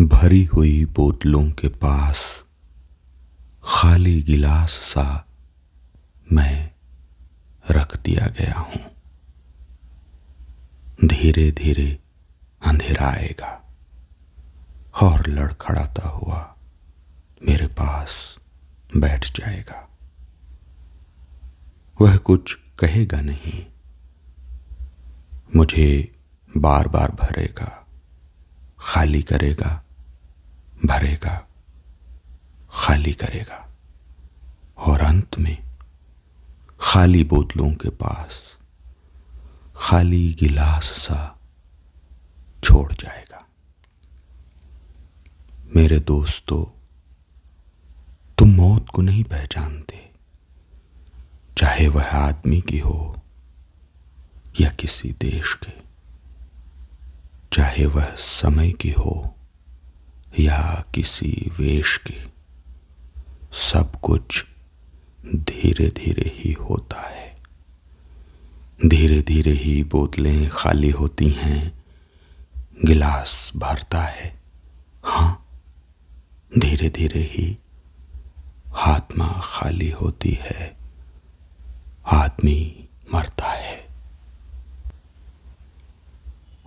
भरी हुई बोतलों के पास खाली गिलास सा मैं रख दिया गया हूँ। धीरे धीरे अंधेरा आएगा और लड़खड़ाता हुआ मेरे पास बैठ जाएगा। वह कुछ कहेगा नहीं। मुझे बार बार भरेगा, खाली करेगा भरेगा, खाली करेगा। और अंत में खाली बोतलों के पास खाली गिलास सा छोड़ जाएगा। मेरे दोस्तों, तुम मौत को नहीं पहचानते। चाहे वह आदमी की हो या किसी देश के, चाहे वह समय की हो या किसी वेश की। सब कुछ धीरे धीरे ही होता है। धीरे धीरे ही बोतलें खाली होती हैं। गिलास भरता है। हाँ धीरे धीरे ही आत्मा खाली होती है। आदमी मरता है।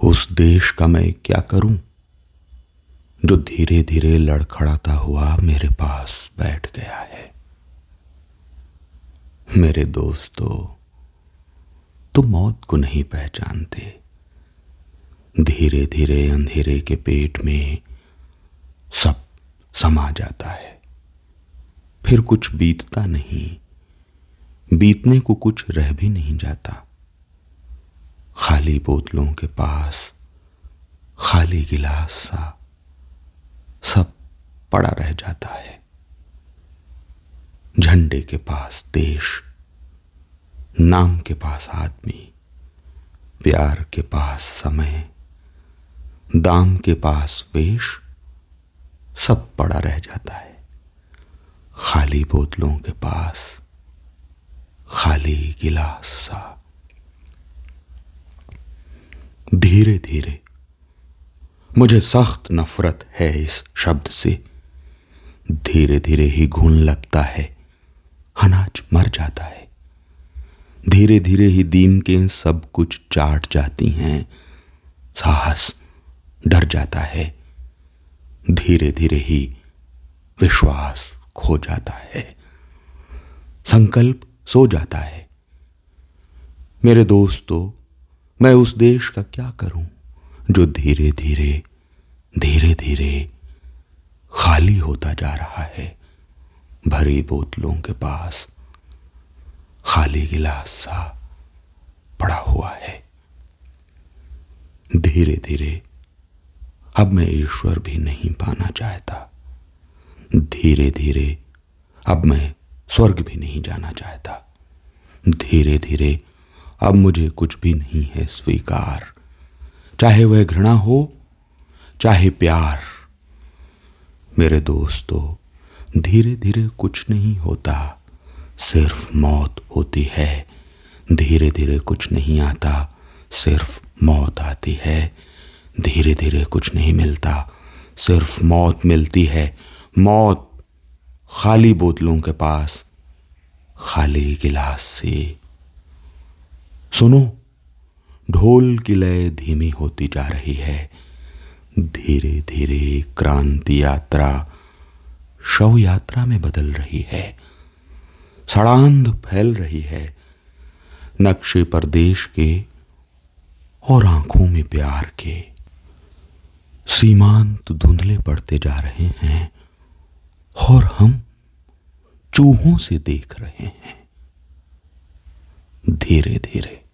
उस देश का मैं क्या करूँ? जो धीरे धीरे लड़खड़ाता हुआ मेरे पास बैठ गया है। मेरे दोस्तों, तुम मौत को नहीं पहचानते। धीरे धीरे अंधेरे के पेट में सब समा जाता है। फिर कुछ बीतता नहीं। बीतने को कुछ रह भी नहीं जाता। खाली बोतलों के पास खाली गिलास सा सब पड़ा रह जाता है। झंडे के पास देश, नाम के पास आदमी, प्यार के पास समय, दाम के पास वेश, सब पड़ा रह जाता है। खाली बोतलों के पास, खाली गिलास सा। धीरे धीरे मुझे सख्त नफरत है इस शब्द से। धीरे धीरे ही घून लगता है, अनाज मर जाता है। धीरे धीरे ही दीन के सब कुछ चाट जाती हैं, साहस डर जाता है। धीरे धीरे ही विश्वास खो जाता है, संकल्प सो जाता है। मेरे दोस्तों, मैं उस देश का क्या करूँ? जो धीरे धीरे धीरे धीरे खाली होता जा रहा है, भरी बोतलों के पास खाली गिलास सा पड़ा हुआ है। धीरे धीरे अब मैं ईश्वर भी नहीं पाना चाहता। धीरे धीरे अब मैं स्वर्ग भी नहीं जाना चाहता। धीरे धीरे अब मुझे कुछ भी नहीं है स्वीकार। चाहे वह घृणा हो, चाहे प्यार। मेरे दोस्तों धीरे धीरे कुछ नहीं होता, सिर्फ़ मौत होती है। धीरे धीरे कुछ नहीं आता, सिर्फ़ मौत आती है। धीरे धीरे कुछ नहीं मिलता, सिर्फ़ मौत मिलती है। मौत खाली बोतलों के पास, खाली गिलास से। सुनो ढोल की लय धीमी होती जा रही है। धीरे धीरे क्रांति यात्रा शव यात्रा में बदल रही है। सड़ांध फैल रही है। नक्शे प्रदेश के और आँखों में प्यार के सीमांत धुंधले पड़ते जा रहे हैं और हम चूहों से देख रहे हैं। धीरे धीरे